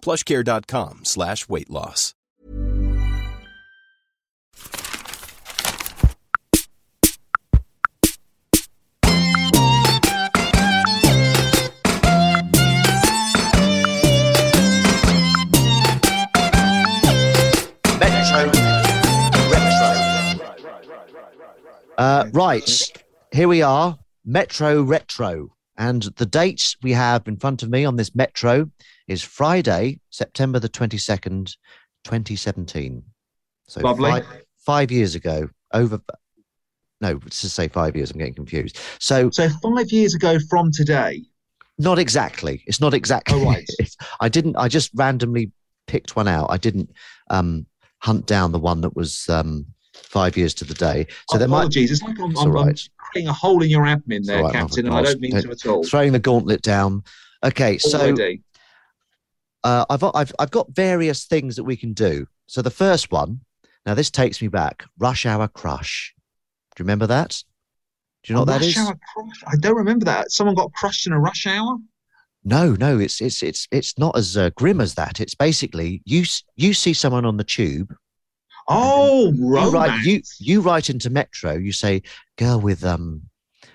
plushcare.com slash weight loss. Uh, right, here we are, Metro Retro. And the date we have in front of me on this Metro is Friday, September the 22nd, 2017. So Lovely. Five, five years ago, over. No, let's just say five years. I'm getting confused. So, So five years ago from today. not exactly. It's not exactly. Oh, right. I didn't. I just randomly picked one out. I didn't um, hunt down the one that was um, five years to the day. So there might. It's like I'm, It's I'm, all I'm right. creating a hole in your admin there, right, Captain, and I don't mean to at all. throwing the gauntlet down. Okay, so uh, I've I've I've got various things that we can do. So the first one, now this takes me back. Rush Hour Crush. Do you remember that? Do you know A what that rush is? hour crush. I don't remember that. Someone got crushed in a rush hour. No, no, it's it's it's it's not as uh, grim as that. It's basically you you see someone on the tube. Oh, You write you you write into Metro. You say girl with um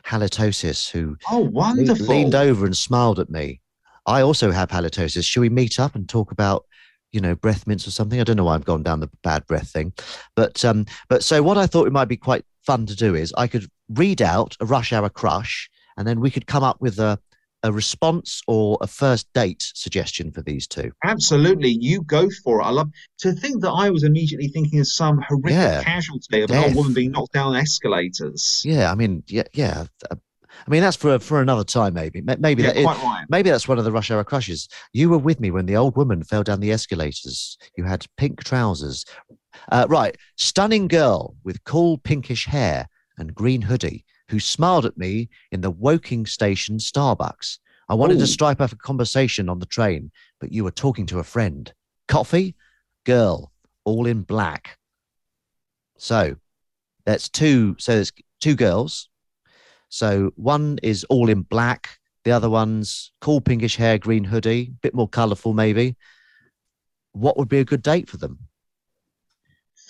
halitosis who oh, wonderful. leaned over and smiled at me. I also have halitosis. Should we meet up and talk about, you know, breath mints or something? I don't know why I've gone down the bad breath thing, but um, but so what I thought it might be quite fun to do is I could read out a rush hour crush, and then we could come up with a a response or a first date suggestion for these two. Absolutely, you go for it. I love to think that I was immediately thinking of some horrific Yeah. casualty of an Death. old woman being knocked down escalators. Yeah, I mean, yeah, yeah. uh, I mean, that's for for another time, maybe. Maybe Yeah, that is, quite right. Maybe that's one of the rush hour crushes. You were with me when the old woman fell down the escalators. You had pink trousers. Uh, right. Stunning girl with cool pinkish hair and green hoodie who smiled at me in the Woking Station Starbucks. I wanted to strike up a conversation on the train, but you were talking to a friend. Coffee? Girl, all in black. So that's two. So there's two girls. So one is all in black. The other one's cool pinkish hair, green hoodie, bit more colourful maybe. What would be a good date for them?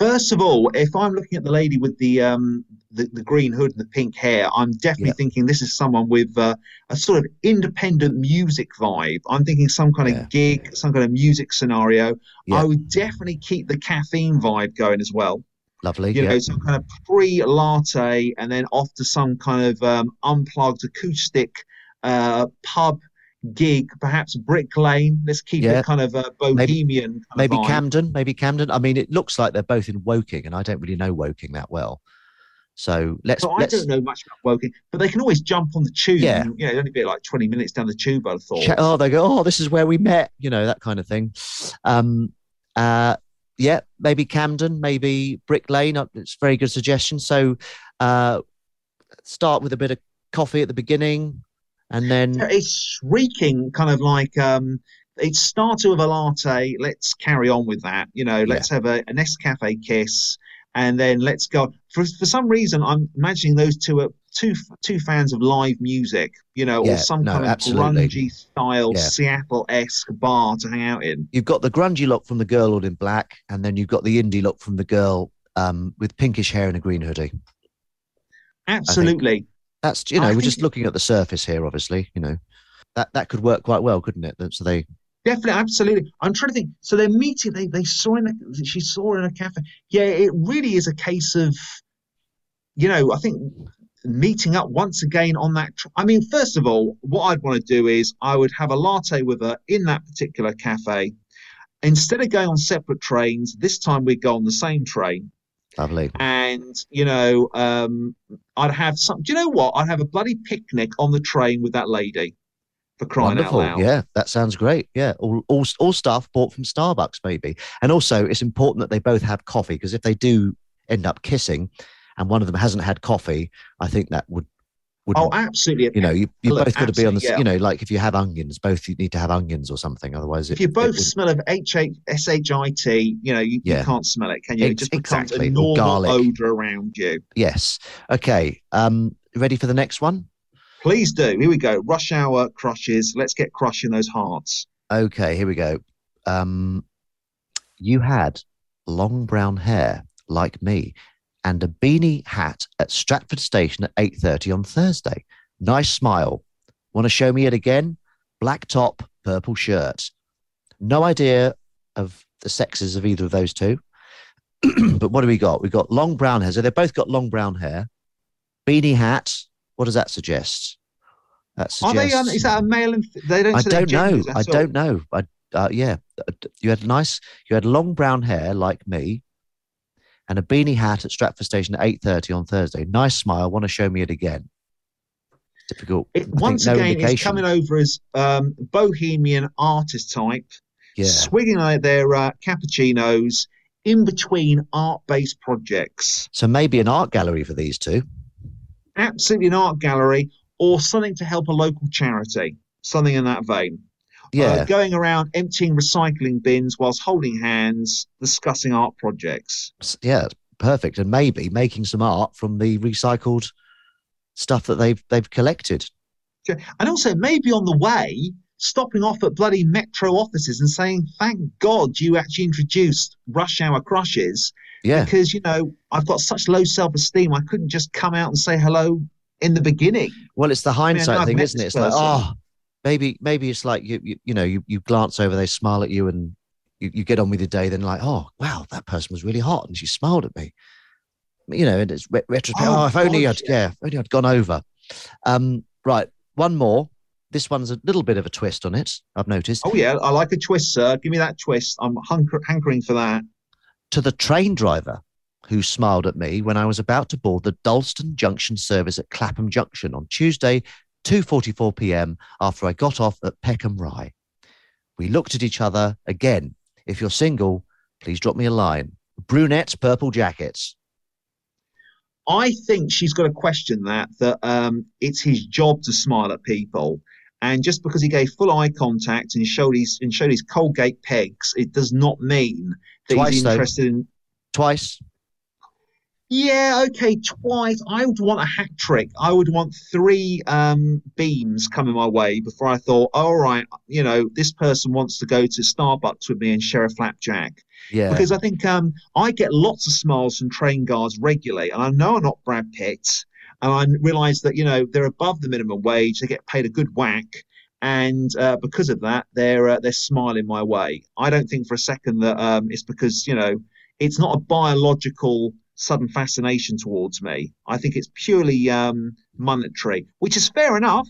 First of all, if I'm looking at the lady with the um the, the green hood and the pink hair, I'm definitely Yeah. thinking this is someone with uh, a sort of independent music vibe. I'm thinking some kind Yeah. of gig, some kind of music scenario. Yeah. I would definitely keep the caffeine vibe going as well. Lovely. You yeah. know, some kind of pre latte and then off to some kind of um, unplugged acoustic uh, pub gig, perhaps Brick Lane. Let's keep Yeah. it kind of a bohemian. of maybe. Camden, maybe Camden. I mean, it looks like they're both in Woking, and I don't really know Woking that well. So let's. So I let's don't know much about Woking, but they can always jump on the tube. Yeah. You know, it'd only be like 20 minutes down the tube, I'd thought. oh, they go. Oh, this is where we met. You know that kind of thing. Um, uh, yeah, maybe Camden, maybe Brick Lane. uh, It's a very good suggestion. So, uh, start with a bit of coffee at the beginning, and then It's shrieking, kind of like um, it started with a latte. Let's carry on with that. You know, let's have a, a Nescafe kiss, and then let's go. For for some reason, I'm imagining those two are two two fans of live music. You know, Yeah, or some no, kind of absolutely. grungy style Yeah. Seattle esque bar to hang out in. you've got the grungy look from the girl all in black, and then you've got the indie look from the girl um, with pinkish hair and a green hoodie. Absolutely. That's you know I we're just looking at the surface here. Obviously, you know that that could work quite well, couldn't it? So they Definitely, absolutely. I'm trying to think. So they're meeting. They they saw in a she saw in a cafe. Yeah, it really is a case of, you know, I think meeting up once again on that. Tr- I mean, first of all, what I'd want to do is I would have a latte with her in that particular cafe. Instead of going on separate trains, this time we'd go on the same train. Lovely. And you know, um, I'd have some. Do you know what? I'd have a bloody picnic on the train with that lady. For crying Wonderful. out loud. Yeah, that sounds great. Yeah, all, all all stuff bought from Starbucks, maybe. And also, it's important that they both have coffee because if they do end up kissing, and one of them hasn't had coffee, I think that would would Oh, absolutely. you know you, you Look, both got to be on the yeah. you know like if you have onions, both you need to have onions or something. Otherwise, it, if you both smell of H H S H I T, you know, you, Yeah. you can't smell it, can you? It Ex- just becomes exactly, a or normal garlic. odor around you. yes. Okay. Um, ready for the next one? Please do. Here we go. Rush hour crushes. Let's get crushing those hearts. Okay, here we go. Um, you had long brown hair like me and a beanie hat at Stratford Station at 8.30 on Thursday. Nice smile. Want to show me it again? Black top, purple shirt. No idea of the sexes of either of those two. but what do we got? We've got long brown hair. So they've both got long brown hair. Beanie hat. What does that suggest? That Are they? Um, is that a male? And they don't. I don't know. I don't know. I uh, yeah. You had nice. You had long brown hair like me, and a beanie hat at Stratford Station at eight thirty on Thursday. Nice smile. Want to show me it again? Difficult. It, once no again, it's indication. coming over as um, bohemian artist type, Yeah. swigging out their uh, cappuccinos in between art-based projects. So maybe an art gallery for these two. Absolutely an art gallery or something to help a local charity. Something in that vein. Yeah. Uh, going around emptying recycling bins whilst holding hands, discussing art projects. Yeah. Perfect. And maybe making some art from the recycled stuff that they've they've collected. And also, maybe on the way, stopping off at bloody metro offices and saying, "Thank God you actually introduced rush hour crushes," Yeah. because you know I've got such low self-esteem. I couldn't just come out and say hello in the beginning. Well, it's the hindsight I've thing, isn't it? It's like, oh, maybe, maybe it's like you, you, you know, you, you glance over, they smile at you, and you, you get on with your day. Then like, oh, wow, that person was really hot, and she smiled at me. You know, and it's re-. Oh, Oh, if only I'd, yeah, if only I'd gone over. Um, right, one more. This one's a little bit of a twist on it. I've noticed. Oh yeah, I like a twist, sir. Give me that twist. I'm hunker- hankering for that. to the train driver who smiled at me when I was about to board the Dalston Junction service at Clapham Junction on Tuesday, 2:44 p.m. after I got off at Peckham Rye. We looked at each other again. If you're single, please drop me a line. Brunettes, purple jackets. I think she's got to question that that um, it's his job to smile at people, and just because he gave full eye contact and showed his and showed his Colgate pegs, it does not mean that Twice, he's though. interested in. Twice. Yeah, okay, twice. I would want a hat trick. I would want three um, beams coming my way before I thought, all right, you know, this person wants to go to Starbucks with me and share a flapjack. Yeah. because I think um, I get lots of smiles from train guards regularly, and I know I'm not Brad Pitt, and I realise that you know they're above the minimum wage, they get paid a good whack, and uh, because of that, they're uh, they're smiling my way. I don't think for a second that um, it's because you know it's not a biological sudden fascination towards me. I think it's purely um, monetary, which is fair enough.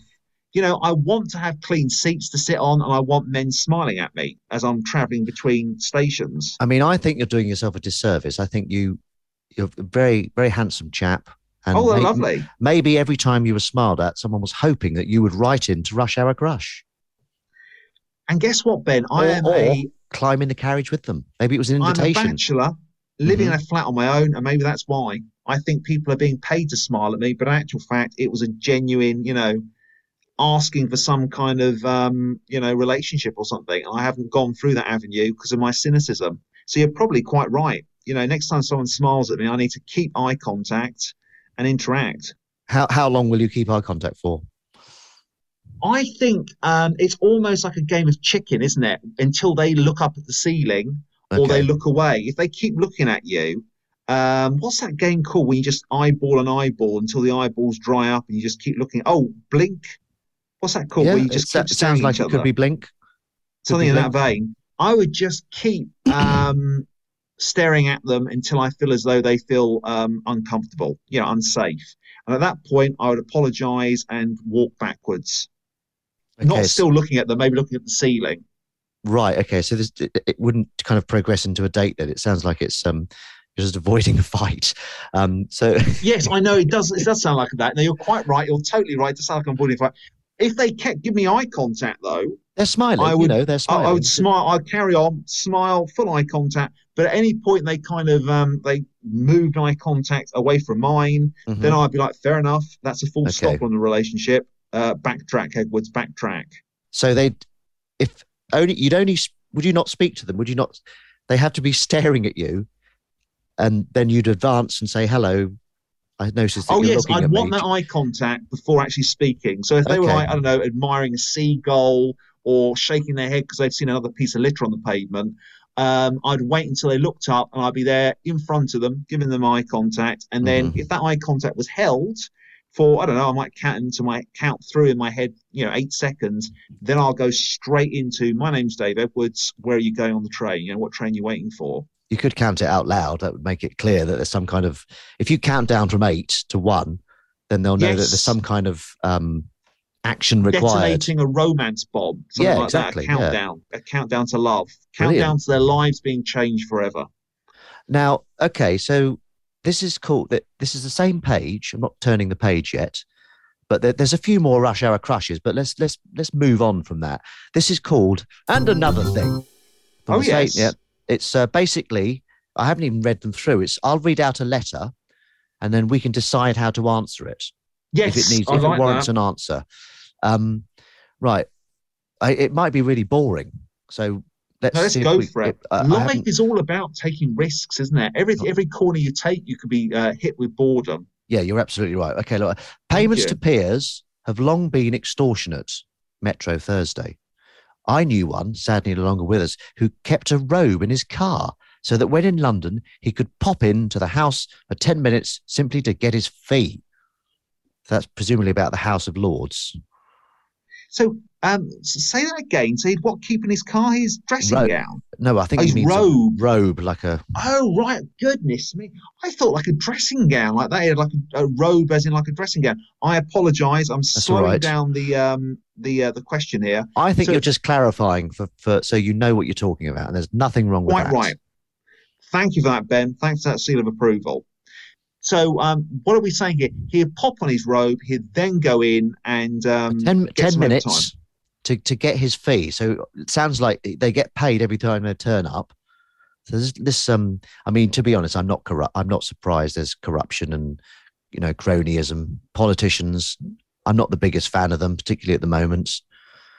You know, I want to have clean seats to sit on, and I want men smiling at me as I'm travelling between stations. I mean, I think you're doing yourself a disservice. I think you, you're a very, very handsome chap. And oh, they're lovely. Maybe every time you were smiled at, someone was hoping that you would write in to Rush Hour Crush. And guess what, Ben? I Or- am or a climb in the carriage with them. Maybe it was an invitation. I'm a bachelor living Mhm. in a flat on my own, and maybe that's why I think people are being paid to smile at me. But in actual fact, it was a genuine, you know, asking for some kind of, um, you know, relationship or something. And I haven't gone through that avenue because of my cynicism. So you're probably quite right. You know, next time someone smiles at me, I need to keep eye contact and interact. How how long will you keep eye contact for? I think um, it's almost like a game of chicken, isn't it? Until they look up at the ceiling or they look away. If they keep looking at you, um, what's that game called when you just eyeball an eyeball until the eyeballs dry up and you just keep looking? Oh, blink. What's that called? yeah, where you it just keep sounds like it could be Blink. something in that vein. I would just keep um, staring at them until I feel as though they feel um, uncomfortable, you know, unsafe. And at that point, I would apologise and walk backwards, Okay, not still looking at them, maybe looking at the ceiling. Right. Okay. So this it, it wouldn't kind of progress into a date. Then it sounds like it's um you're just avoiding a fight. Um. So Yes, I know it does. It does sound like that. Now you're quite right. You're totally right. It does sound like I'm avoiding a fight. If they kept give me eye contact though, they're smiling. I you would- know, they're smiling. I would smile. I'd carry on, smile, full eye contact. But at any point they kind of um, they moved eye contact away from mine, Mhm. then I'd be like, fair enough. That's a full Okay. stop on the relationship. Uh, backtrack, Edwards. Backtrack. So they, if only you'd only would you not speak to them? Would you not? They have to be staring at you, and then you'd advance and say hello. I noticed that Oh yes, I'd want me. that eye contact before actually speaking. So if they were like, I don't know, admiring a seagull or shaking their head because they'd seen another piece of litter on the pavement, um, I'd wait until they looked up and I'd be there in front of them, giving them eye contact. And then Mhm. if that eye contact was held for, I don't know, I might count into my count through in my head, you know, eight seconds. Then I'll go straight into my name's Dave Edwards. Where are you going on the train? You know, what train you waiting for? you could count it out loud. That would make it clear that there's some kind of. If you count down from eight to one, then they'll know that there's some kind of um, action required. detonating a romance bomb. Something Yeah, like exactly, That. A countdown. A countdown to love. Brilliant. Countdown to their lives being changed forever. Now, okay, so this is called that. This is the same page. I'm not turning the page yet, but there, there's a few more rush hour crushes. But let's let's let's move on from that. This is called and another thing. Oh, the same- yes. yeah. It's uh, basically I haven't even read them through. It's I'll read out a letter, and then we can decide how to answer it Yes, if it needs I if like it warrants that. an answer. Um, right, I, it might be really boring. So let's No, let's go we- for it. uh, Life is all about taking risks, isn't it? Every every corner you take, you could be uh, hit with boredom. Yeah, you're absolutely right. Okay, look, payments to peers have long been extortionate. Metro Thursday. I knew one, sadly no longer with us, who kept a robe in his car so that when in London, he could pop into the house for 10 minutes simply to get his fee. That's presumably about the House of Lords. So, um, say that again. So, he'd what keep in his car? His dressing Robe. gown. No, I think Oh, he his robe. robe, like a Oh, right. Goodness me. I thought like a dressing gown, like that. He had like a, a robe, as in like a dressing gown. I apologise. I'm all slowing right. down the um the uh, the question here. I think So- you're just clarifying for, for so you know what you're talking about, and there's nothing wrong with Quite that. right. Thank you for that, Ben. Thanks for that seal of approval. So, um, what are we saying here? He'd pop on his robe. He'd then go in and um, 10, get 10 some minutes to, to get his fee. So it sounds like they get paid every time they turn up. So this, this um, I mean, to be honest, I'm not corrupt. I'm not surprised. There's corruption and you know cronyism. Politicians, I'm not the biggest fan of them, particularly at the moment.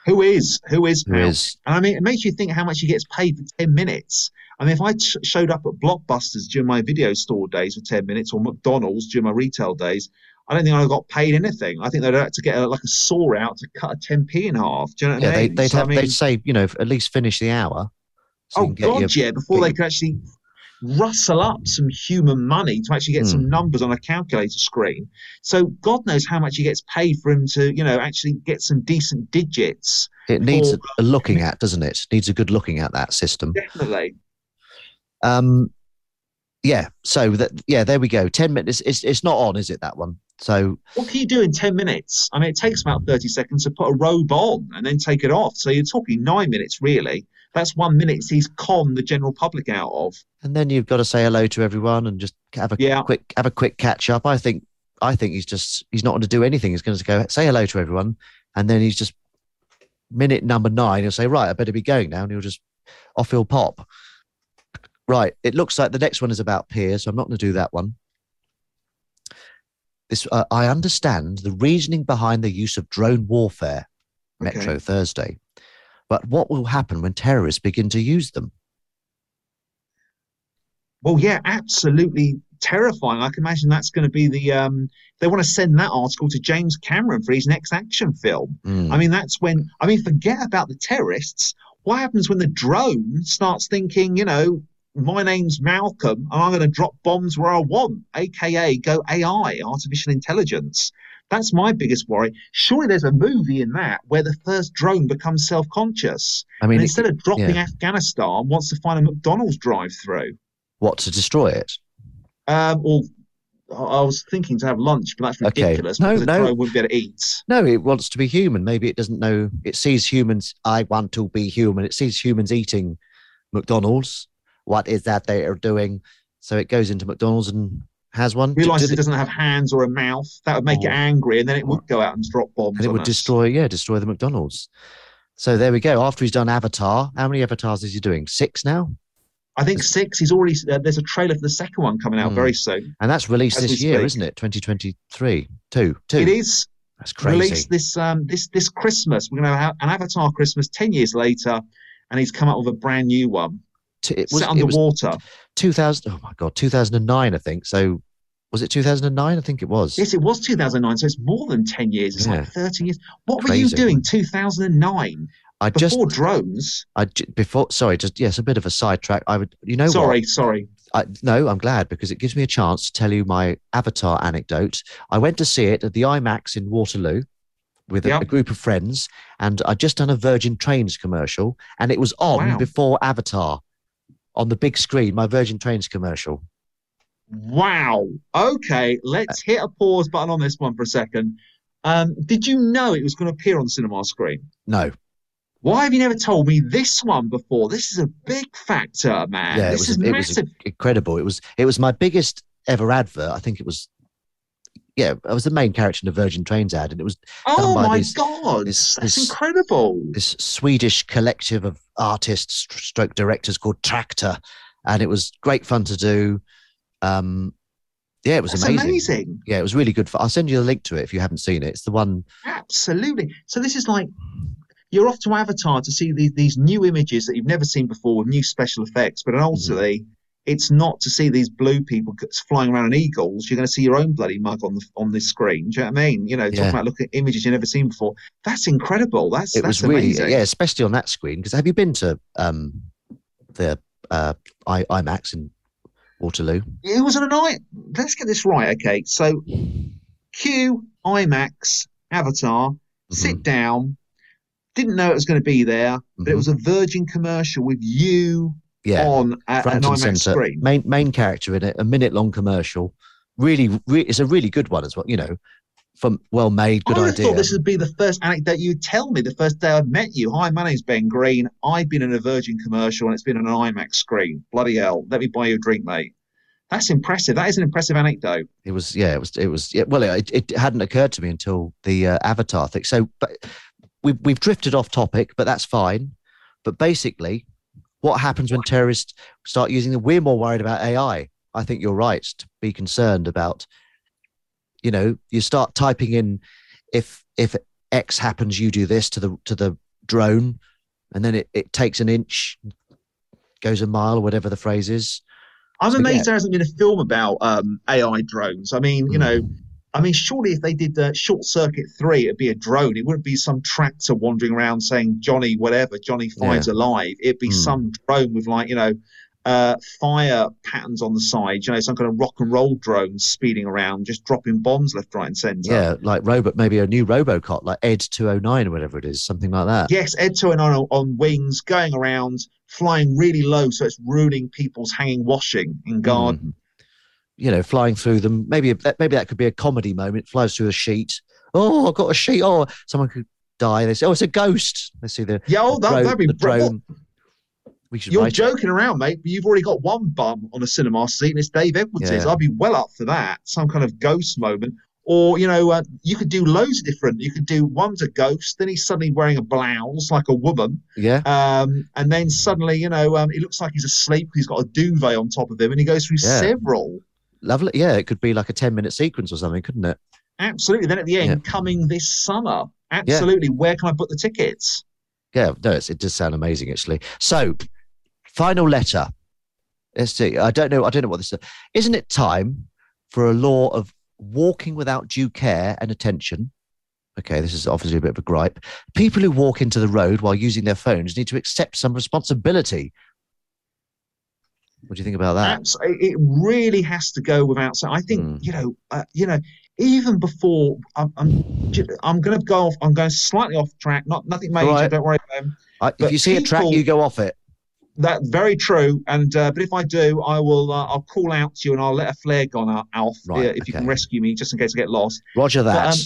Who is? Who is? Who is? And I mean, it makes you think how much he gets paid for 10 minutes. I mean, if I sh- showed up at Blockbusters during my video store days for 10 minutes or McDonald's during my retail days, I don't think I got paid anything. I think they'd have to get a, like a saw out to cut a 10p in half. Do you know what Yeah, I they, mean? they'd So, I have. mean- they'd say, you know, at least finish the hour. so oh, God, your- yeah, before they your- could actually rustle up some human money to actually get Hmm. some numbers on a calculator screen. So God knows how much he gets paid for him to, you know, actually get some decent digits. It needs a, a looking at, doesn't it? Needs a good looking at that system. Definitely. Um, yeah. So that yeah, there we go. Ten minutes. It's it's not on, is it? That one. So What can you do in 10 minutes? I mean, it takes about 30 seconds to put a robe on and then take it off. So you're talking nine minutes, really. That's one minute he's conned the general public out of. and then you've got to say hello to everyone and just have a Yeah. quick have a quick catch up. I think I think he's just he's not going to do anything. He's going to go say hello to everyone, and then he's just minute number nine. He'll say, right, I better be going now, and he'll just off he'll pop. Right. It looks like the next one is about peers, so I'm not going to do that one. This uh, I understand the reasoning behind the use of drone warfare, Metro Okay. Thursday, but what will happen when terrorists begin to use them? Well, yeah, absolutely terrifying. I can imagine that's going to be the. Um, they want to send that article to James Cameron for his next action film. Mm. I mean, that's when. I mean, forget about the terrorists. What happens when the drone starts thinking, you know, my name's Malcolm and I'm going to drop bombs where I want, aka go AI, artificial intelligence. That's my biggest worry. Surely there's a movie in that where the first drone becomes self-conscious. I mean, and it- instead of dropping yeah. Afghanistan, wants to find a McDonald's drive-through. what to destroy it? Um, or I I was thinking to have lunch, but that's Okay. ridiculous No, because the no. drone wouldn't be able to eat. No, it wants to be human. Maybe it doesn't know. It sees humans. I want to be human. It sees humans eating McDonald's. What is that they are doing? So it goes into McDonald's and has one. Realizes it doesn't have hands or a mouth. That would make it angry, and then it would go out and drop bombs. and it would us. destroy. Yeah, destroy the McDonald's. So there we go. After he's done Avatar, how many avatars is he doing? Six now, I think six. He's already. Uh, there's a trailer for the second one coming out Hmm. very soon. and that's released this year, speak. isn't it? Twenty twenty three. Two. Two. It is That's crazy. released this um this this Christmas. We're gonna have an Avatar Christmas ten years later, and he's come up with a brand new one it was. It underwater. two thousand. Oh my god, two thousand and nine. I think. So was it two thousand and nine? I think it was. Yes, it was 2009, so it's more than 10 years. It's Yeah. like 13 years. What were you doing 2009 I just before drones? I before sorry, just yes, a bit of a sidetrack. I would, you know, sorry, what? sorry. I, no, I'm glad because it gives me a chance to tell you my Avatar anecdote. I went to see it at the IMAX in Waterloo with a, Yep. a group of friends, and I'd just done a Virgin Trains commercial, and it was on Wow. before Avatar on the big screen. My Virgin Trains commercial. Wow. Okay, let's hit a pause button on this one for a second. Um, did you know it was going to appear on cinema screen? No, Why have you never told me this one before? This is a big factor, man. yeah, it this was is it was massive. incredible. It was it was my biggest ever advert. I think it was. Yeah, I was the main character in a Virgin Trains ad, and it was oh my this- god, this- that's this- incredible. this Swedish collective of artists, stroke directors called Traktor, and it was great fun to do. Um, yeah, it was amazing. amazing. Yeah, it was really good. For, I'll send you the link to it if you haven't seen it. It's the one. Absolutely. So this is like you're off to Avatar to see these these new images that you've never seen before with new special effects, but Mm-hmm. It's not to see these blue people flying around on eagles. You're going to see your own bloody mug on the on this screen. Do you know what I mean? You know, talking Yeah. about looking at images you've never seen before. That's incredible. That's It that's was really yeah, especially on that screen. Because have you been to um, the uh, I, IMAX in Waterloo? It was on an I. Let's get this right, okay? So, Q IMAX Avatar. Sit down. Didn't know it was going to be there, but it Mhm. was a Virgin commercial with you Yeah, on a, an front and IMAX center. screen. Main main character in it, a minute long commercial. Really, re- it's a really good one as well. You know, from well made, good I idea. thought this would be the first anecdote you'd tell me the first day I'd met you. Hi, my name's Ben Green. I've been in a Virgin commercial and it's been on an IMAX screen. Bloody hell. Let me buy you a drink, mate. That's impressive. That is an impressive anecdote. It was, yeah, it was, it was, yeah, well, it, it hadn't occurred to me until the uh, Avatar thing. So, but we've, we've drifted off topic, but that's fine. But basically, what happens when terrorists start using them? we're more worried about AI. I think you're right to be concerned about, you know, you start typing in if, if X happens, you do this to the, to the drone, and then it, it takes an inch, goes a mile, or whatever the phrase is. I'm So, amazed there hasn't been a film about um, AI drones. I mean, you know, I mean, surely if they did uh, Short Circuit 3, it'd be a drone. It wouldn't be some tractor wandering around saying, Johnny, whatever, Johnny Five's alive. It'd be Hmm. some drone with, like, you know, uh, fire patterns on the side, you know, some kind of rock and roll drone speeding around, just dropping bombs left, right, and centre. Yeah, like robot, maybe a new Robocop, like Ed two oh nine or whatever it is, something like that. Yes, Ed Toin on, on wings, going around, flying really low, so it's ruining people's hanging washing in garden. Mm. You know, flying through them. Maybe that maybe that could be a comedy moment. Flies through a sheet. Oh, I've got a sheet. Oh, someone could die. They say, oh, it's a ghost. They see the, Yeah, oh, the that, that'd be the drone. We should You're write it. joking around, mate, but you've already got one bum on a cinema seat, and it's Dave Edwards. Yeah. I'd be well up for that. Some kind of ghost moment. Or, you know, uh, you could do loads of different. You could do one's a ghost, then he's suddenly wearing a blouse like a woman. Yeah, Um, and then suddenly, you know, um, he looks like he's asleep. He's got a duvet on top of him, and he goes through Yeah. several. Lovely. Yeah, it could be like a ten minute sequence or something, couldn't it? Absolutely. Then at the end, Yeah. coming this summer. Absolutely. Where can I book the tickets? Yeah, no, it's, it does sound amazing actually. So, final letter. Let's see. I don't know. I don't know what this is. Isn't it time for a law of walking without due care and attention? Okay, this is obviously a bit of a gripe. People who walk into the road while using their phones need to accept some responsibility. What do you think about that? Abs- it really has to go without saying. I think Mm. you know, uh, you know, even before I'm, I'm, I'm going to go off. I'm going slightly off track. Not nothing major. Right. Don't worry about them. I, if you see a track, you go off it. That very true. And uh, but if I do, I will. Uh, I'll call out to you and I'll let a flare gun out, Alf, Right, uh, if you can rescue me, just in case I get lost. Roger But, that. um,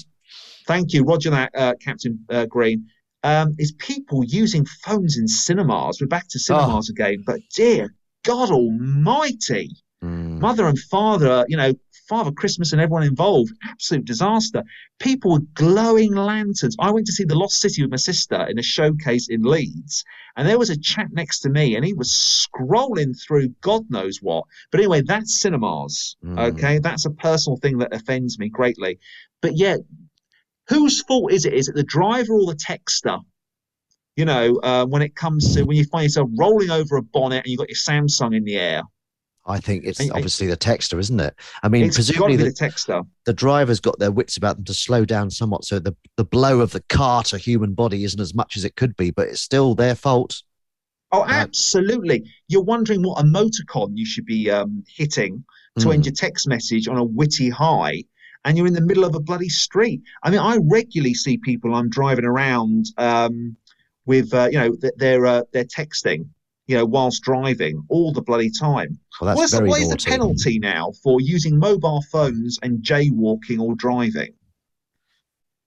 Thank you, Roger. That uh, Captain uh, Green. Um, is people using phones in cinemas? We're back to cinemas Oh. again. But dear God Almighty, Mm. mother and father, you know, Father Christmas and everyone involved, absolute disaster. People with glowing lanterns. I went to see The Lost City with my sister in a showcase in Leeds, and there was a chap next to me, and he was scrolling through God knows what. But anyway, that's cinemas. Mm. Okay, that's a personal thing that offends me greatly. But yet, whose fault is it? Is it the driver or the texter? You know, uh, when it comes to when you find yourself rolling over a bonnet and you've got your Samsung in the air. I think it's I- obviously the texter, isn't it? I mean, It's got to presumably the, the texter. the driver's got their wits about them to slow down somewhat, so the the blow of the car to human body isn't as much as it could be, but it's still their fault. Oh, Right. absolutely. You're wondering what emoticon you should be um, hitting to Mm. end your text message on a witty high, and you're in the middle of a bloody street. I mean, I regularly see people I'm driving around um, with, uh, you know, th- they're uh, they're texting, you know, whilst driving all the bloody time. Well, that's What's the, very what is the penalty now for using mobile phones and jaywalking or driving?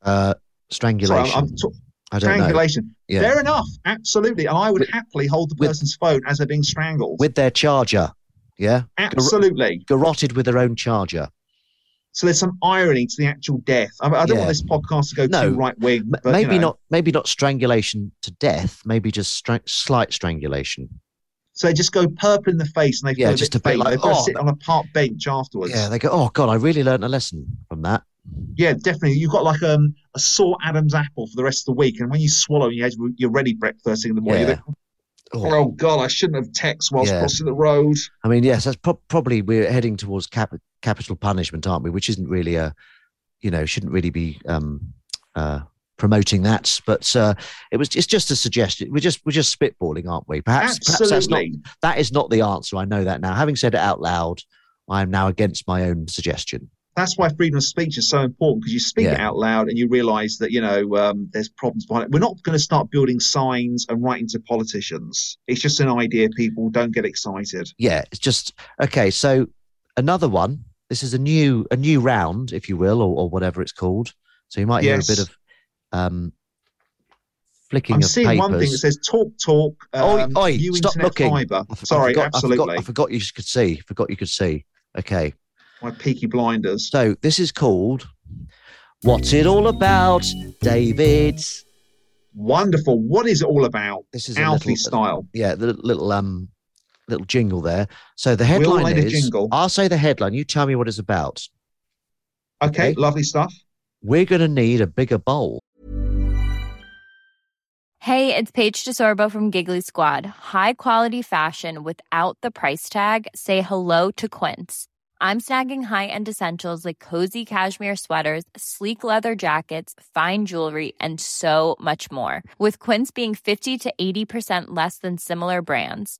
Uh, Sorry, strangulation. I'm, I'm t- I don't know. strangulation. Yeah. Fair enough. Absolutely. And I would With- happily hold the with- person's phone as they're being strangled. With their charger, yeah, Absolutely. garroted with their own charger. So there's some irony to the actual death. I, I don't Yeah. want this podcast to go No, too right wing, M- maybe you know. not. Maybe not strangulation to death. Maybe just stra- slight strangulation. So they just go purple in the face and they Yeah, feel just a a bit like, They've oh, sit on a park bench afterwards. Yeah, they go. Oh God, I really learned a lesson from that. Yeah, definitely. You've got like um, a sore Adam's apple for the rest of the week, and when you swallow, you have your ready breakfast thing in the morning. Yeah. Oh, oh God, I shouldn't have text whilst Yeah. crossing the road. I mean, yes, that's pro- probably we're heading towards cap- capital punishment, aren't we? Which isn't really a, you know, shouldn't really be um, uh, promoting that. But uh, it was it's just a suggestion. We're just we're just spitballing, aren't we? Perhaps perhaps that's not that is not the answer. I know that now. Having said it out loud, I am now against my own suggestion. That's why freedom of speech is so important because you speak it out loud and you realise that you know um, there's problems behind it. We're not going to start building signs and writing to politicians. It's just an idea. People don't get excited. yeah, it's just okay. So another one. This is a new a new round, if you will, or, or whatever it's called. So you might hear a bit Yes. of um, flicking I'm seeing papers. one thing that says talk, talk, Oi, um, oi, new stop looking. fibre. I f- I Sorry, forgot- absolutely. I forgot, I forgot you could see. Forgot you could see. Okay. My peaky blinders. So this is called What's It All About, David? Wonderful. What is it all about? This is a Alfie little, style. yeah, the little um little jingle there. So the headline made a is jingle. I'll say the headline, you tell me what it's about. Okay, Okay. lovely stuff. We're gonna need a bigger bowl. Hey, it's Paige DeSorbo from Giggly Squad. High quality fashion without the price tag. Say hello to Quince. I'm snagging high-end essentials like cozy cashmere sweaters, sleek leather jackets, fine jewelry, and so much more. With Quince being 50 to 80% less than similar brands.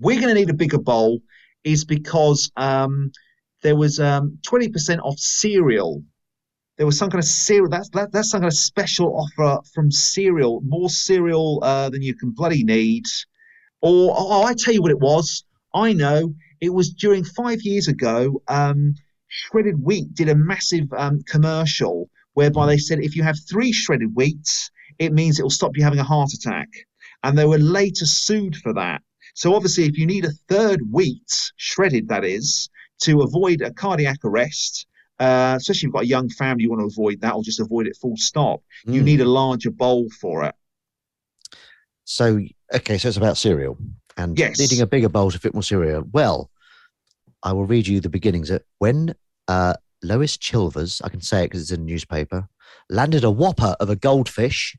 We're going to need a bigger bowl, is because um, there was um, 20% off cereal. There was some kind of cereal. That's that, that's some kind of special offer from cereal. More cereal uh, than you can bloody need. Or oh, I tell you what it was. I know it was during five years ago. Um, shredded wheat did a massive um, commercial whereby they said if you have three shredded wheats, it means it will stop you having a heart attack. And they were later sued for that. So obviously, if you need a third wheat, shredded that is, to avoid a cardiac arrest, uh, especially if you've got a young family, you want to avoid that or just avoid it full stop. You Mm. need a larger bowl for it. So, okay, so it's about cereal and Yes. needing a bigger bowl to fit more cereal. Well, I will read you the beginnings. Of, when uh, Lois Chilvers, I can say it because it's in the newspaper, landed a whopper of a goldfish,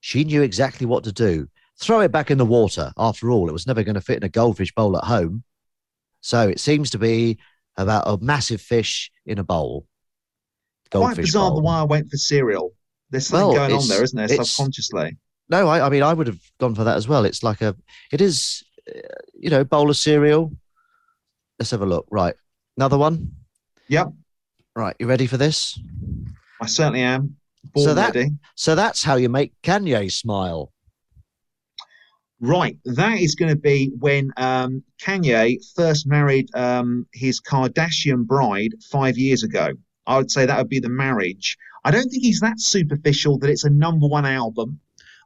she knew exactly what to do. Throw it back in the water. After all, it was never going to fit in a goldfish bowl at home. So it seems to be about a massive fish in a bowl. Quite Goldfish bizarre the bowl. why I went for cereal. There's something Well, going on there, isn't there, subconsciously? No, I, I mean, I would have gone for that as well. It's like a, it is, uh, you know, bowl of cereal. Let's have a look. Right. Another one. Yep, Right. You ready for this? I certainly am. Born so that, ready. so that's how you make Kanye smile. Right, that is going to be when um, Kanye first married um, his Kardashian bride five years ago. I would say that would be the marriage. I don't think he's that superficial that it's a number one album.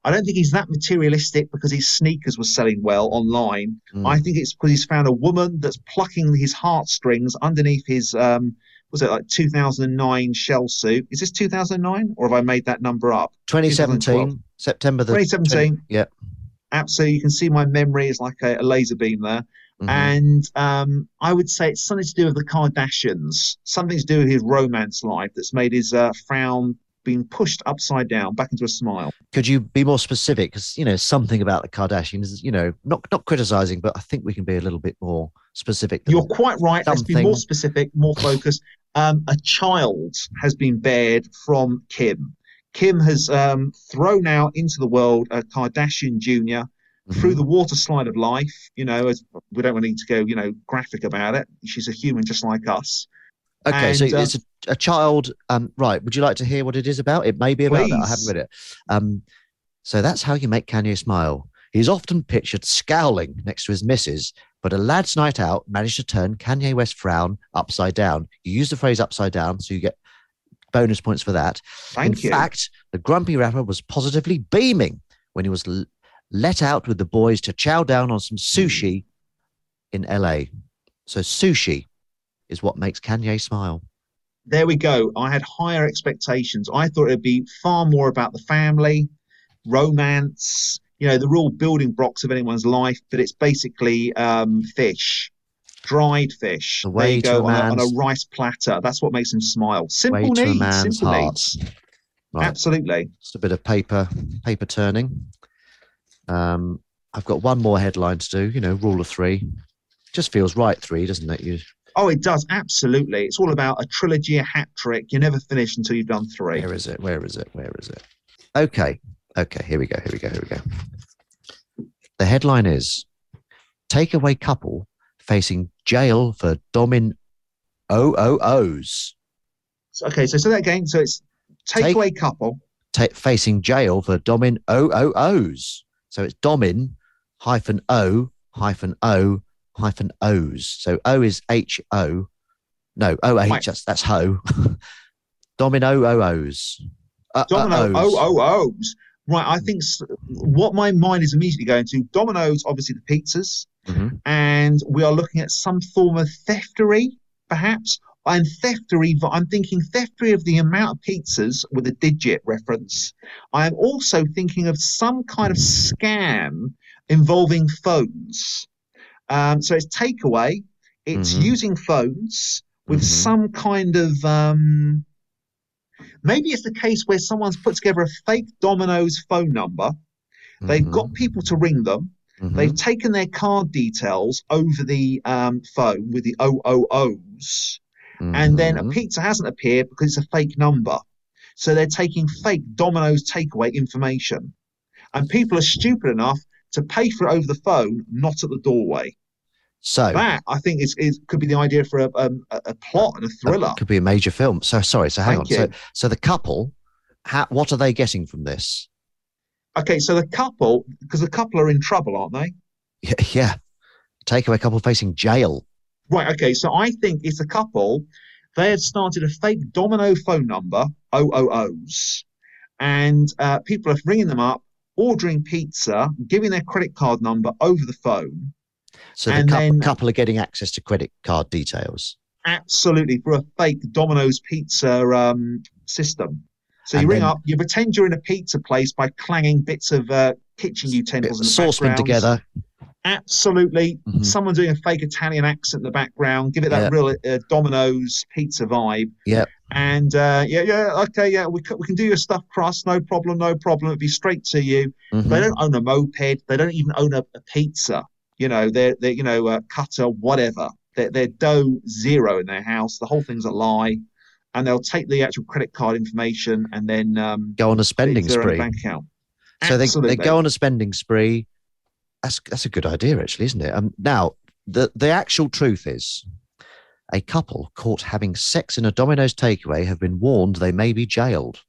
I don't think he's that materialistic because his sneakers were selling well online. Mm. I think it's because he's found a woman that's plucking his heartstrings underneath his um, was it like 2009 shell suit? Is this 2009 or have I made that number up? 2017, September the 2017. 20 yeah. Absolutely, you can see my memory is like a, a laser beam there. Mhm. And um, I would say it's something to do with the Kardashians, something to do with his romance life that's made his uh, frown being pushed upside down back into a smile. Could you be more specific? Because you know something about the Kardashians. You know, not not criticizing, but I think we can be a little bit more specific. You're quite right. Let's be more specific, more focused. Um, a child has been bared from Kim. Kim has um, thrown out into the world a Kardashian Jr. Mhm. through the water slide of life. You know, as we don't need to go, you know, graphic about it. She's a human just like us. Okay, so uh, it's a, a child. Um, right. Would you like to hear what it is about? It may be about that. I haven't read it. Um, so that's how you make Kanye smile. He's often pictured scowling next to his missus, but a lad's night out managed to turn Kanye West frown upside down. You use the phrase upside down, so you get bonus points for that. Thank In you. fact, the grumpy rapper was positively beaming when he was l- let out with the boys to chow down on some sushi in LA. So sushi is what makes Kanye smile. there we go. I had higher expectations. I thought it'd be far more about the family, romance, you know, the real building blocks of anyone's life. But it's basically um, fish, dried fish. The there you to go a on a, on a rice platter. That's what makes him smile. Simple Way needs. simple heart. needs. Right. Absolutely. Just a bit of paper, paper turning. Um, I've got one more headline to do. You know, rule of three. Just feels right, three, doesn't it? You. Oh, it does. Absolutely. It's all about a trilogy, a hat trick. You never finish until you've done three. Where is it? Where is it? Where is it? Okay. Okay. Here we go. Here we go. Here we go. The headline is Takeaway couple facing jail for domin OOOs. So- Okay, so say that again. So it's Take- takeaway couple. Ta- facing jail for domin OOOs. So it's domin hyphen O hyphen O hyphen O's. So O is H O. No, O H. That's, that's ho. Domino OOs. Uh, Domino oh oh ohs. Right, I think s- what my mind is immediately going to Domino's, obviously the pizzas, Mhm. and we are looking at some form of theftery, perhaps, and theftery. I'm thinking theftery of the amount of pizzas with a digit reference. I am also thinking of some kind of scam involving phones. Um, so it's takeaway. It's Mhm. using phones with Mhm. some kind of. Um, maybe it's the case where someone's put together a fake Domino's phone number. They've got people to ring them. Mhm. They've taken their card details over the um, phone with the OOOs, and then a Mhm. pizza hasn't appeared because it's a fake number. So they're taking fake Domino's takeaway information. And people are stupid enough to pay for it over the phone, not at the doorway. So That, I think, is, is could be the idea for a, um, a, plot and a thriller. Could be a major film. So sorry. So hang Thank on. So you. so the couple, ha, what are they getting from this? Okay, so the couple, because the couple are in trouble, aren't they? Yeah, yeah. takeaway couple facing jail. Right. Okay. So I think it's a couple. They had started a fake Domino phone number, OOOs, and uh, people are ringing them up, ordering pizza, giving their credit card number over the phone. So the And couple, then- couple are getting access to credit card details. Absolutely, for a fake Domino's pizza um, system. So you And ring then- up, you pretend you're in a pizza place by clanging bits of uh, kitchen utensils in the Saucepan together. Absolutely. Mhm. Someone doing a fake Italian accent in the background. Give it that Yeah. real uh, Domino's pizza vibe. Yep. And uh, yeah, yeah, okay, yeah, we can, we can do your stuff crust, no problem, no problem. It'll be straight to you. Mhm. They don't own a moped. They don't even own a, a pizza. You know, they're they you know a cutter, whatever. They're, they're dough zero in their house. The whole thing's a lie, and they'll take the actual credit card information and then um, Go on a spending spree. bank account. So they, they go on a spending spree. That's that's a good idea, actually, isn't it? Um, now the the actual truth is, a couple caught having sex in a Domino's takeaway have been warned they may be jailed.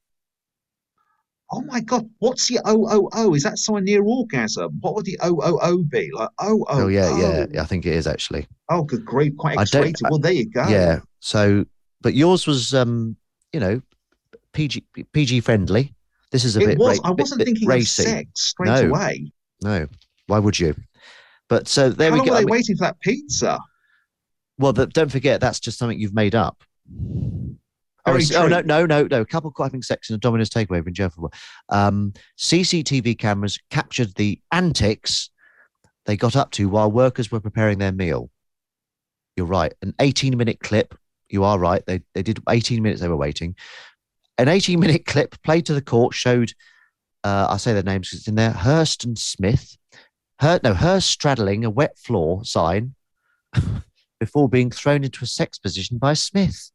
Oh my God, what's the OOO? Is that somewhere near orgasm? What would the OOO be? Like, oh, oh, Oh, yeah, yeah, yeah, I think it is actually. Oh, good grief, quite I. Well, there you go. Yeah. So, but yours was, um, you know, PG PG friendly. This is a it bit. was. ra- I wasn't bit thinking racy. of sex straight No. away. No, why would you? But so there How we long go. were I they mean- waiting for that pizza? Well, but don't forget that's just something you've made up. Oh, oh no, no, no, no! A couple having sex in a Domino's takeaway have been jailed for. Um, CCTV cameras captured the antics they got up to while workers were preparing their meal. You're right. An 18 minute clip. You are right. They they did 18 minutes. They were waiting. An 18 minute clip played to the court showed. Uh, I'll say their names 'cause it's in there. Hurst and Smith. Her, no, Hurst straddling a wet floor sign before being thrown into a sex position by Smith.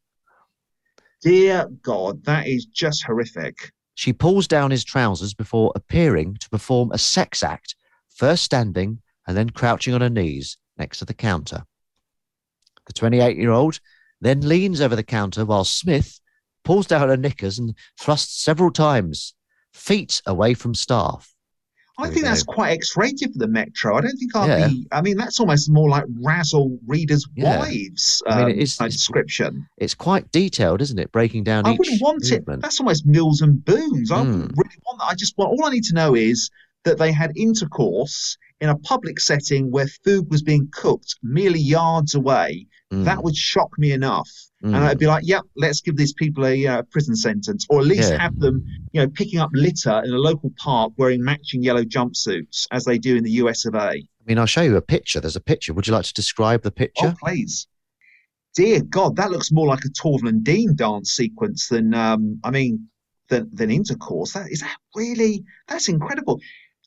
Dear God, that is just horrific. She pulls down his trousers before appearing to perform a sex act, first standing and then crouching on her knees next to the counter. The 28 year old then leans over the counter while Smith pulls down her knickers and thrusts several times, feet away from staff. I There think that's quite X-rated for the Metro. I don't think I'd Yeah. be. I mean, that's almost more like razzle readers' Yeah. wives. I mean, it um, it's- description. It's quite detailed, isn't it? Breaking down I each wouldn't want movement. it. That's almost Mills and Boons. I Hmm. wouldn't really want that. I just want. All I need to know is that they had intercourse in a public setting where food was being cooked merely yards away. Mm, That would shock me enough. mm. And I'd be like, yep, let's give these people a uh, prison sentence, or at least Yeah. have them, you know, picking up litter in a local park wearing matching yellow jumpsuits as they do in the US of A. I mean, I'll show you a picture. There's a picture. Would you like to describe the picture? Oh, please. Dear God, that looks more like a Torvill and Dean dance sequence than, um, I mean, than, than intercourse. That is that really? That's incredible.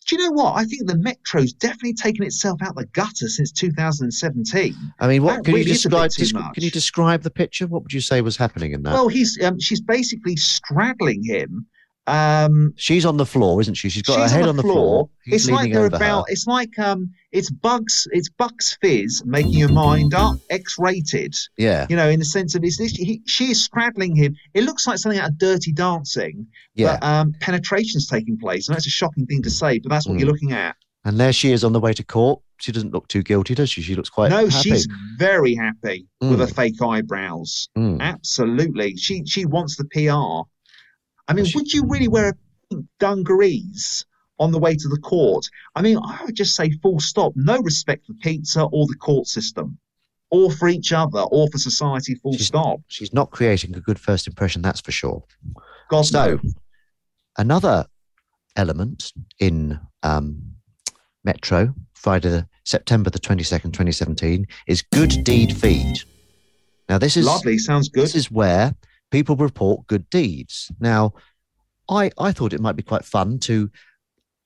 Do you know what? I think the Metro's definitely taken itself out the gutter since 2017. I mean, what That can you is a bit describe? much. can you describe the picture? What would you say was happening in that? Well, he's um, she's basically straddling him. Um, She's on the floor, isn't she? She's got her head on the floor. He's It's like they're about. her. It's like um, it's Bugs. It's Bucks Fizz making your mind up. X-rated. Yeah, You know, in the sense of it's this, he, she is straddling him. It looks like something out of Dirty Dancing. yeah. But um, penetration's taking place, and that's a shocking thing to say. But that's what Mm. you're looking at. and there she is on the way to court. She doesn't look too guilty, does she? She looks quite no, happy. she's very happy with her Mm. fake eyebrows. Mm. Absolutely, she she wants the PR. I mean, would you really wear a pink dungarees on the way to the court? I mean, I would just say full stop. No respect for pizza or the court system, or for each other, or for society. Full She's- stop. She's not creating a good first impression, that's for sure. God So, no. another element in um, Metro, Friday, the, September the 22nd, 2017, is Good Deed Feed. Now, this is lovely. Sounds good. This is where people report good deeds. Now, I, I thought it might be quite fun to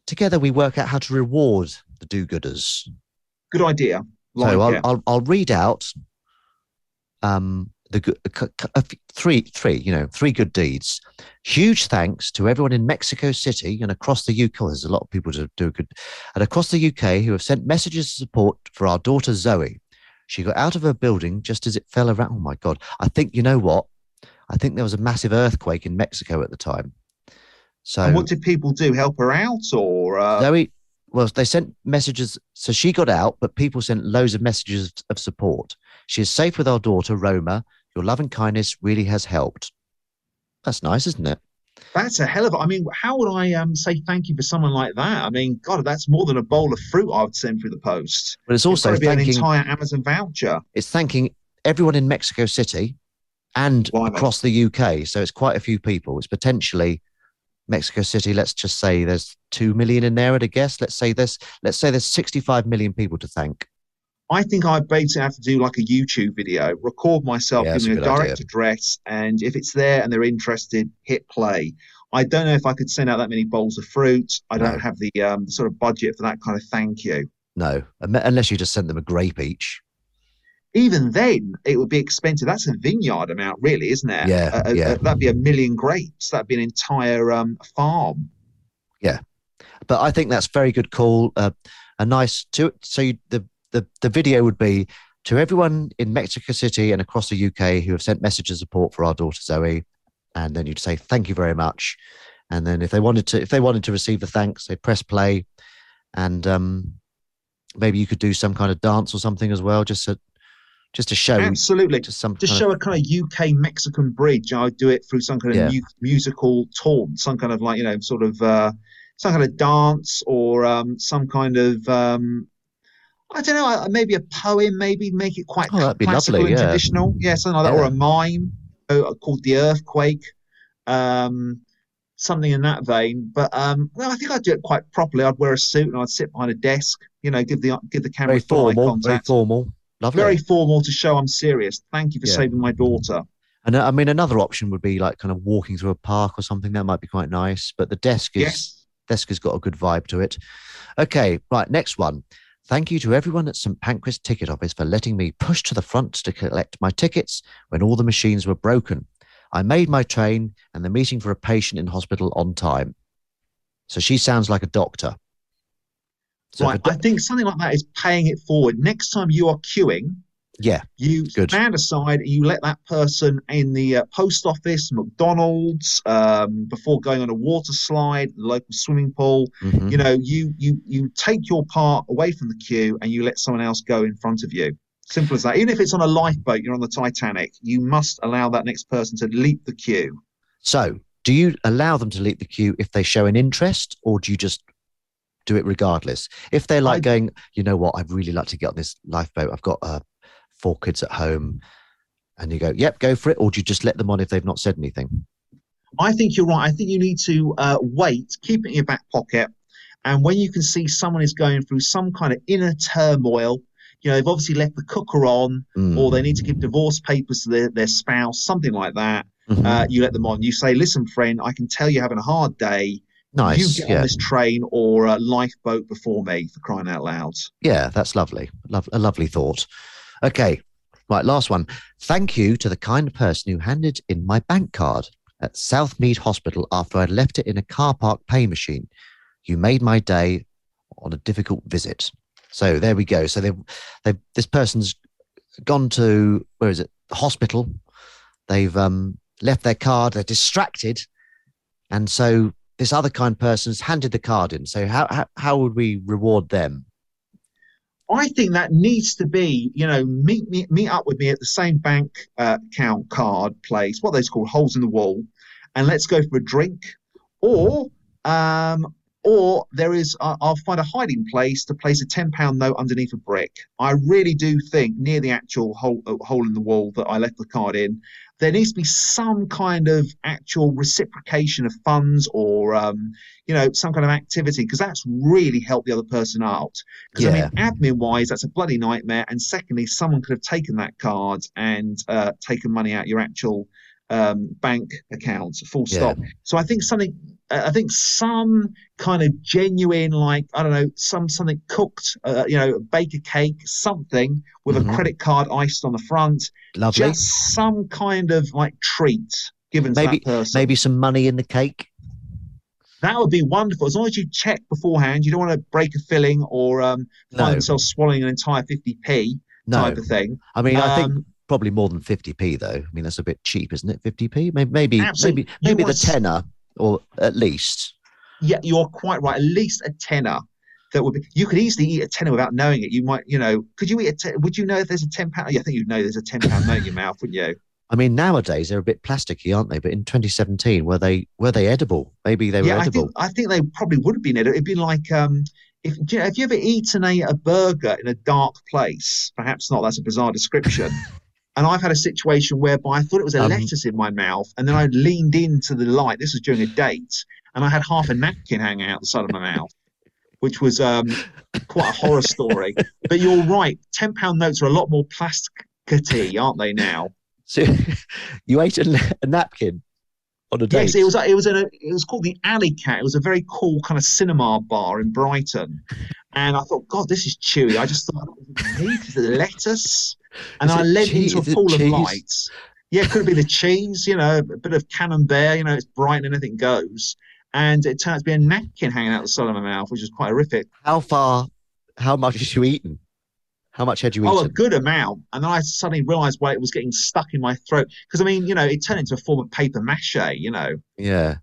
together we work out how to reward the do-gooders. Good idea. Like so I'll, it. I'll I'll read out um the good c- c- a f- three three you know three good deeds. Huge thanks to everyone in Mexico City and across the UK. There's a lot of people to do good and across the UK who have sent messages of support for our daughter Zoe. She got out of her building just as it fell around. Oh my god! I think you know what? I think there was a massive earthquake in Mexico at the time. So and what did people do? Help her out, or uh, Zoe, well, they sent messages. So she got out, but people sent loads of messages of support. She is safe with our daughter, Roma. Your love and kindness really has helped. That's nice, isn't it? that's a hell of. a I mean, how would I um say thank you for someone like that? I mean, God, that's more than a bowl of fruit I would send through the post. But it's also probably be an entire Amazon voucher. it's thanking everyone in Mexico City and Blimey. across the UK. So it's quite a few people. It's potentially Mexico City. Let's just say there's two million in there at a guess. Let's say there's let's say there's 65 million people to thank. I think I basically have to do like a YouTube video, record myself Yeah, giving a a direct idea. address, and if it's there and they're interested, hit play. I don't know if I could send out that many bowls of fruit. I don't have the um, sort of budget for that kind of thank you. No, unless you just sent them a grape each. Even then, it would be expensive. That's a vineyard amount, really, isn't it? Yeah, Uh, uh, yeah. that'd be a million grapes. That'd be an entire um, farm. Yeah, but I think that's very good call. Uh, a nice to so you, the the the video would be to everyone in Mexico City and across the UK who have sent messages of support for our daughter Zoe, and then you'd say thank you very much, and then if they wanted to if they wanted to receive the thanks, they press play, and um, maybe you could do some kind of dance or something as well, just to just to show Absolutely. just some Just show of- a kind of UK Mexican bridge. I would do it through some kind of Yeah. mu- musical taunt, some kind of like you know, sort of uh, some kind of dance or um, some kind of um, I don't know, uh, maybe a poem. Maybe make it quite Oh, classical lovely, and yeah. traditional. Yeah, something like that, or a mime uh, called "The Earthquake." Um, something in that vein. But um, well, I think I'd do it quite properly. I'd wear a suit and I'd sit behind a desk. You know, give the give the camera very formal, very contact. formal, lovely. Very formal to show I'm serious. Thank you for Yeah. saving my daughter. And uh, I mean, another option would be like kind of walking through a park or something. That might be quite nice. But the desk is Yes. desk has got a good vibe to it. Okay, right. Next one. Thank you to everyone at St Pancras Ticket Office for letting me push to the front to collect my tickets when all the machines were broken. I made my train and the meeting for a patient in hospital on time. So she sounds like a doctor. So right. I think something like that is paying it forward. Next time you are queuing, yeah, you Good. stand aside and you let that person in the uh, post office, McDonald's, um, before going on a water slide, the local swimming pool. mhm. You know, you you you take your part away from the queue and you let someone else go in front of you. Simple as that. Even if it's on a lifeboat, you're on the Titanic, you must allow that next person to leap the queue. So, do you allow them to leap the queue if they show an interest, or do you just do it regardless? If they're like I- going, you know what, I'd really like to get on this lifeboat. I've got uh, four kids at home, and you go, yep, go for it, or do you just let them on if they've not said anything? I think you're right. I think you need to uh, wait, keep it in your back pocket, and when you can see someone is going through some kind of inner turmoil, you know, they've obviously left the cooker on, Mm. or they need to give divorce papers to their, their spouse, something like that. Mhm. Uh, you let them on. You say, "Listen, friend, I can tell you're having a hard day. Nice, you get yeah, on this train or a lifeboat before me." For crying out loud! yeah, that's lovely, Lov- a lovely thought. Okay, right, last one. Thank you to the kind person who handed in my bank card at Southmead Hospital after I'd left it in a car park pay machine. You made my day on a difficult visit. So there we go. So they, they, this person's gone to where is it? The hospital. They've um, left their card. They're distracted, and so this other kind of person's handed the card in. So how how, how would we reward them? I think that needs to be, you know, meet me, meet up with me at the same bank uh, account card place, what those called, holes in the wall, and let's go for a drink, or, um, or there is, uh, I'll find a hiding place to place a ten pound note underneath a brick. I really do think near the actual hole, uh, hole in the wall that I left the card in, there needs to be some kind of actual reciprocation of funds or um, you know some kind of activity because that's really helped the other person out. Because i mean admin wise that's a bloody nightmare. And secondly someone could have taken that card and uh, taken money out your actual um, bank accounts, full Yeah. stop so i think something uh, i think some kind of genuine like i don't know some something cooked uh, you know bake a cake something with Mhm. a credit card iced on the front Lovely. just some kind of like treat given to maybe that person. maybe some money in the cake. that would be wonderful. As long as you check beforehand, you don't want to break a filling or um, find No. themselves swallowing an entire 50p No. type of thing. I mean, I think Um, probably more than 50p though. I mean, that's a bit cheap, isn't it? 50p, maybe, maybe, Absolutely. maybe, maybe the tenner, or at least. Yeah, you're quite right. At least a tenner. That would be. You could easily eat a tenner without knowing it. You might, you know, could you eat a? Ten, would you know if there's a ten pound? Yeah, I think you'd know there's a ten pound note in your mouth, wouldn't you? I mean, nowadays they're a bit plasticky, aren't they? But in 2017, were they were they edible? Maybe they were yeah, I edible. think I think they probably would have been. Edible. It'd be like um, if you know, have you ever eaten a, a burger in a dark place? Perhaps not. That's a bizarre description. and I've had a situation whereby I thought it was a Um, lettuce in my mouth, and then I leaned into the light. This was during a date, and I had half a napkin hanging out the side of my mouth, which was um, quite a horror story. But you're right. Ten pound notes are a lot more plasticity, aren't they now? So you ate a, a napkin on a date. Yes, it was. It was in a. It was called the Alley Cat. It was a very cool kind of cinema bar in Brighton, and I thought, God, this is chewy. I just thought, it meat? Is it lettuce? And I led cheese? into Is a pool of cheese? lights. Yeah, it could be the cheese. You know, a bit of camembert. You know, it's bright and anything goes. And it turned out to be a napkin hanging out the side of my mouth, which was quite horrific. How far? How much had you eaten? How much had you eaten? Oh, a good amount. And then I suddenly realised why it was getting stuck in my throat. Because I mean, you know, it turned into a form of paper mache. You know. yeah.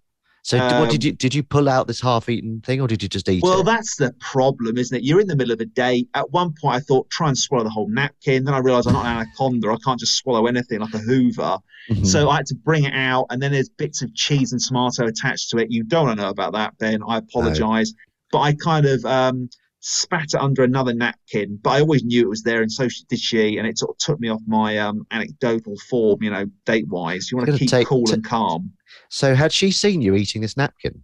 So d- what Um, did you did you pull out this half-eaten thing, or did you just eat Well, it? Well, that's the problem, isn't it? You're in the middle of a day. At one point, I thought, try and swallow the whole napkin. Then I realised I'm not an anaconda. I can't just swallow anything like a Hoover. Mhm. So I had to bring it out. And then there's bits of cheese and tomato attached to it. You don't want to know about that, Ben. I apologise. But I kind of um, spat it under another napkin. But I always knew it was there, and so did she. And it sort of took me off my um, anecdotal form, you know, date wise. You want to keep take- cool ta- and calm. So had she seen you eating this napkin?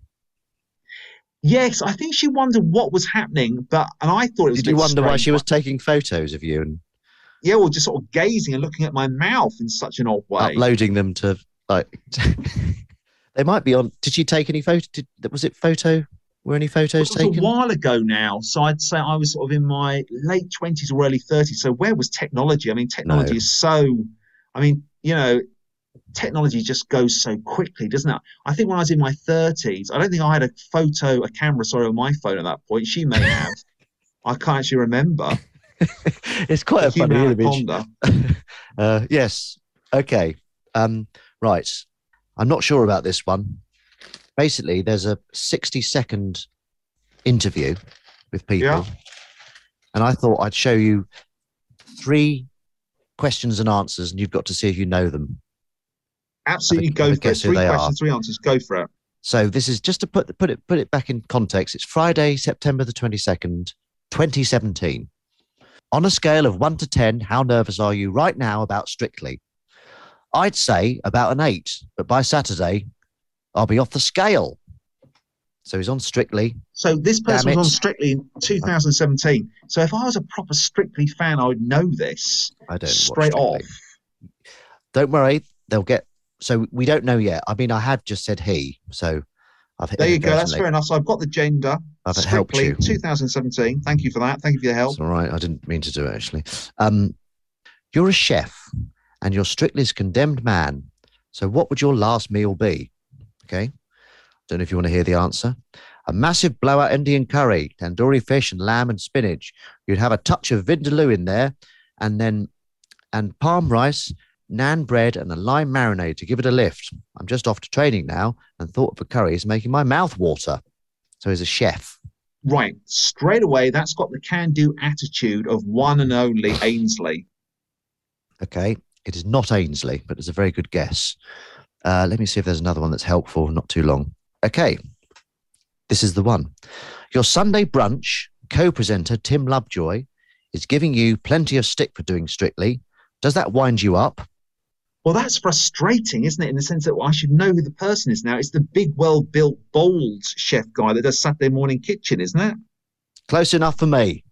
Yes, I think she wondered what was happening, but and I thought it was. a Did you wonder why she was taking photos of you and yeah, well, just sort of gazing and looking at my mouth in such an odd way. uploading them to like? they might be on. Did she take any photo? Did, was it photo? Were any It photos was taken? a while ago now, so I'd say I was sort of in my late twenties or early thirties. So where was technology? I mean, technology No. is so. I mean, you know, technology just goes so quickly, doesn't it? I think when I was in my thirties, I don't think I had a photo, a camera, sorry, on my phone at that point. She may have. I can't actually remember. it's quite a funny image. Uh, yes. Okay. Um, right. I'm not sure about this one. Basically, there's a 60 second interview with people. Yeah. And I thought I'd show you three questions and answers, and you've got to see if you know them. Absolutely, go for it. Three they are. questions, three answers. Go for it. So this is just to put put it put it back in context. It's Friday, September the twenty second, twenty seventeen. On a scale of one to ten, how nervous are you right now about Strictly? I'd say about an eight, but by Saturday, I'll be off the scale. So he's on Strictly. So this person was on. Strictly in 2017. So if I was a proper Strictly fan, I would know this I don't straight off. Don't worry, they'll get. So we don't know yet. I mean, I have just said he, so I've There you go. That's fair enough. So I've got the gender. I've helped you. 2017. Thank you for that. Thank you for your help. It's all right. I didn't mean to do it actually. Um, you're a chef, and you're Strictly's condemned man. So, what would your last meal be? Okay. Don't know if you want to hear the answer. A massive blowout Indian curry, tandoori fish, and lamb and spinach. You'd have a touch of vindaloo in there, and then and palm rice, naan bread, and a lime marinade to give it a lift. I'm just off to training now, and thought of a curry is making my mouth water. So, he's a chef. Right. Straight away, that's got the can do attitude of one and only Ainsley. Okay. It is not Ainsley, but it's a very good guess. Uh, let me see if there's another one that's helpful, not too long. Okay. This is the one. Your Sunday brunch co presenter, Tim Lovejoy, is giving you plenty of stick for doing strictly. Does that wind you up? Well, that's frustrating, isn't it? In the sense that well, I should know who the person is now. It's the big, well built, bold chef guy that does Saturday Morning Kitchen, isn't it? Close enough for me.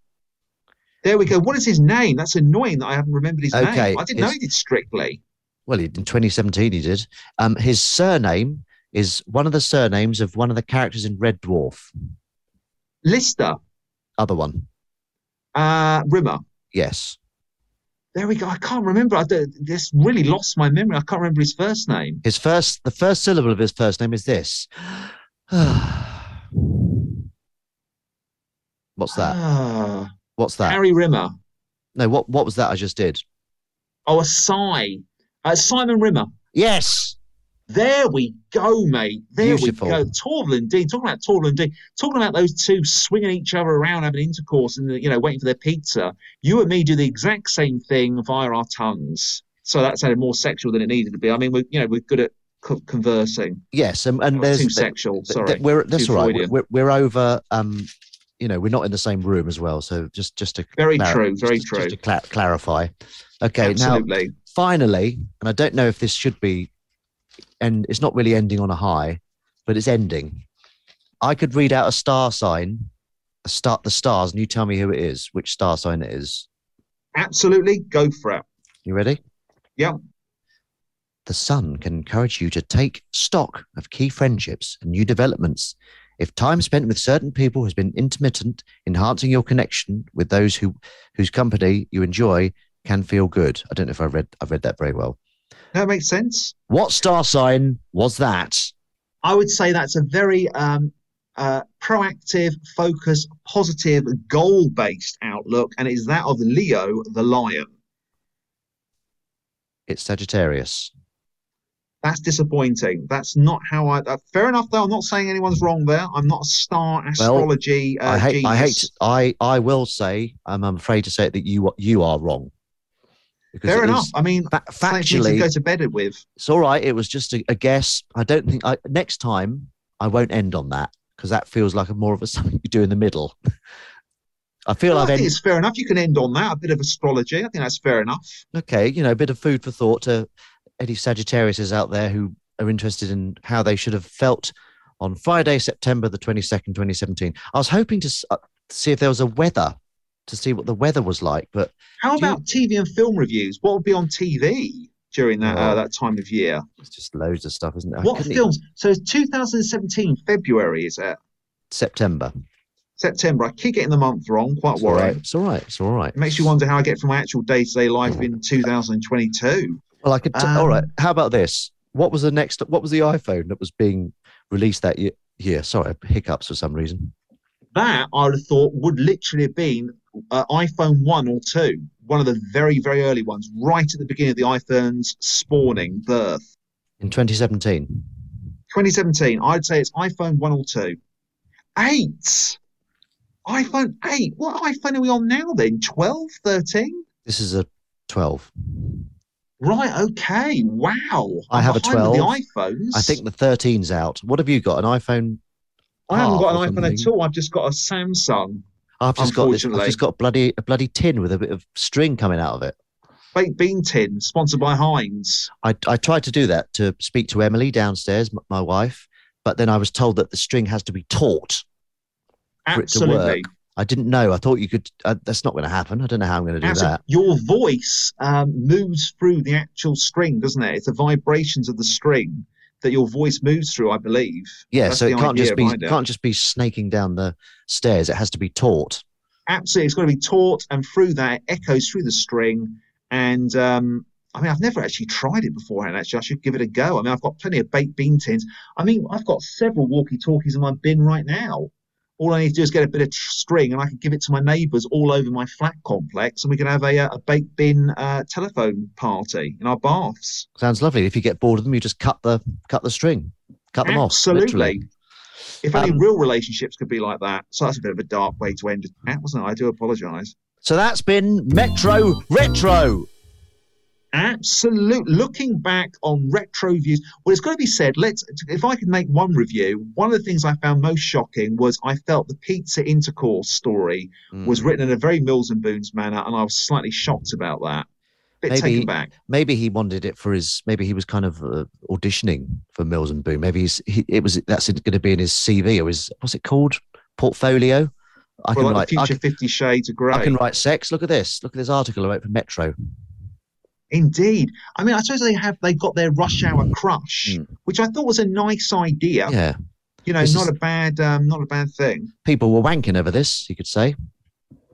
There we go. What is his name? That's annoying that I haven't remembered his Okay, name. I didn't know he did Strictly. Well, in 2017 he did. Um, his surname is one of the surnames of one of the characters in Red Dwarf. Lister, Other one. uh, Rimmer. Yes. There we go. I can't remember. I this really lost my memory. I can't remember his first name. His first, the first syllable of his first name is this. What's that? Ah, What's that? Harry Rimmer. No, what what was that I just did? Oh, a sigh. Uh, Simon Rimmer. Yes. There we go, mate. There Beautiful. we go. Torvill and Dean. Talking about Torvill and Dean. Talking about those two swinging each other around, having intercourse, and you know, waiting for their pizza. You and me do the exact same thing via our tongues. So that sounded more sexual than it needed to be. I mean, we're you know we're good at co- conversing. Yes, and, and there's too sexual. th- Sorry. we're that's Too all right. Freudian. We're, we're over. Um, you know, we're not in the same room as well. So just just to Very clar- true, very just, true. Just to cla- clarify. Okay, now finally, and I don't know if this should be, and it's not really ending on a high, but it's ending. I could read out a star sign, a start the stars, and you tell me who it is, which star sign it is. Absolutely. Go for it. You ready? Yeah. The sun can encourage you to take stock of key friendships and new developments. If time spent with certain people has been intermittent, enhancing your connection with those who whose company you enjoy can feel good. I don't know if I read I've read that very well. That makes sense. What star sign was that? I would say that's a very um, uh, proactive, focused, positive, goal based outlook, and it's that of Leo the lion. It's Sagittarius. That's disappointing. That's not how I. Uh, fair enough, though. I'm not saying anyone's wrong there. I'm not a star astrology. uh, I hate I hate. I I will say um, I'm afraid to say it that you you are wrong. Fair enough. I mean, fa- something you to factually- go to bed with. It's all right. It was just a, a guess. I don't think I next time I won't end on that because that feels like a more of a something you do in the middle. I feel Well, I I've think end, it's fair enough. You can end on that. A bit of astrology. I think that's fair enough. okay. You know, a bit of food for thought to any Sagittariuses out there who are interested in how they should have felt on Friday, September the twenty second, twenty seventeen. I was hoping to uh, see if there was a weather to see what the weather was like, but How Do you- about TV and film reviews? What would be on TV during that uh, Oh. that time of year? it's just loads of stuff, isn't it? What films? So it's 2017 February, is it? September. September. I keep getting the month wrong. Quite It's all right. It's all right. It's all right. It makes you wonder how I get from my actual day to day life in 2022. Well, I could. T- all right. Um, How about this? What was the next? What was the iPhone that was being released that year? year? Sorry, hiccups for some reason. That I would have thought would literally have been uh, iPhone 1 or 2, one of the very, very early ones, right at the beginning of the iPhone's spawning, birth. In 2017. 2017, I'd say it's iPhone 1 or 2. 8! iPhone 8. What iPhone are we on now then? 12? 13? This is a 12. Right, okay. Wow. I have a 12. The iPhones. I think the 13's out. What have you got? An iPhone? I haven't got an iPhone at all. I've just got a Samsung. I've just got this. I've just got bloody a bloody tin with a bit of string coming out of it. Baked bean tin, sponsored by Heinz. I I tried to do that to speak to Emily downstairs, my wife, but then I was told that the string has to be taut for it to work. I didn't know. I thought you could. Uh, that's not going to happen. I don't know how I'm going to do Absolutely. that. Your voice um, moves through the actual string, doesn't it? It's the vibrations of the string that your voice moves through, I believe. Yeah, That's so it can't just be it. can't just be snaking down the stairs. It has to be taut. Absolutely, it's got to be taut, and through that, it echoes through the string. And um, I mean, I've never actually tried it beforehand. Actually, I should give it a go. I mean, I've got plenty of baked bean tins. I mean, I've got several walkie-talkies in my bin right now. All I need to do is get a bit of string, and I can give it to my neighbours all over my flat complex, and we can have a, uh, a baked bin uh, telephone party in our baths. Sounds lovely. If you get bored of them, you just cut the cut the string, cut them off. Absolutely. If only Um, real relationships could be like that. So that's a bit of a dark way to end it, wasn't it? I do apologise. So that's been Metro Retro. Absolute. Looking back on retro views, well, it's got to be said. Let's. If I could make one review, one of the things I found most shocking was I felt the pizza intercourse story was Mm. written in a very Mills and Boons manner, and I was slightly shocked about that. Bit maybe taken back. maybe he wanted it for his maybe he was kind of uh, auditioning for Mills and Boon. Maybe he's he, it was that's going to be in his CV or his what's it called portfolio. I Well, can like write the I can, Fifty Shades of Grey. I can write sex. Look at this. Look at this article I wrote for Metro. Indeed. I mean, I suppose they have they've got their rush hour crush, which I thought was a nice idea. Yeah, You know, This not is- a bad um, not a bad thing. people were wanking over this. You could say,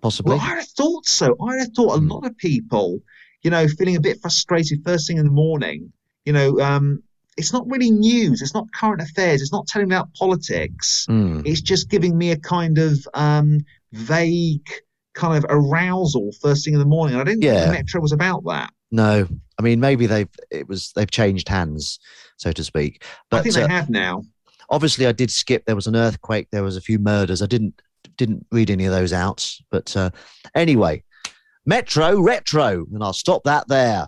possibly. Well, I'd have thought so. I'd have thought a Hmm. lot of people, you know, feeling a bit frustrated first thing in the morning. You know, um, it's not really news. It's not current affairs. It's not telling me about politics. Mm. It's just giving me a kind of um, vague kind of arousal first thing in the morning. I didn't think the Metro was about that. No, I mean maybe they've it was they've changed hands, so to speak. But I think uh, they have now. obviously, I did skip. There was an earthquake. There was a few murders. I didn't didn't read any of those out. But uh, anyway, Metro Retro, and I'll stop that there.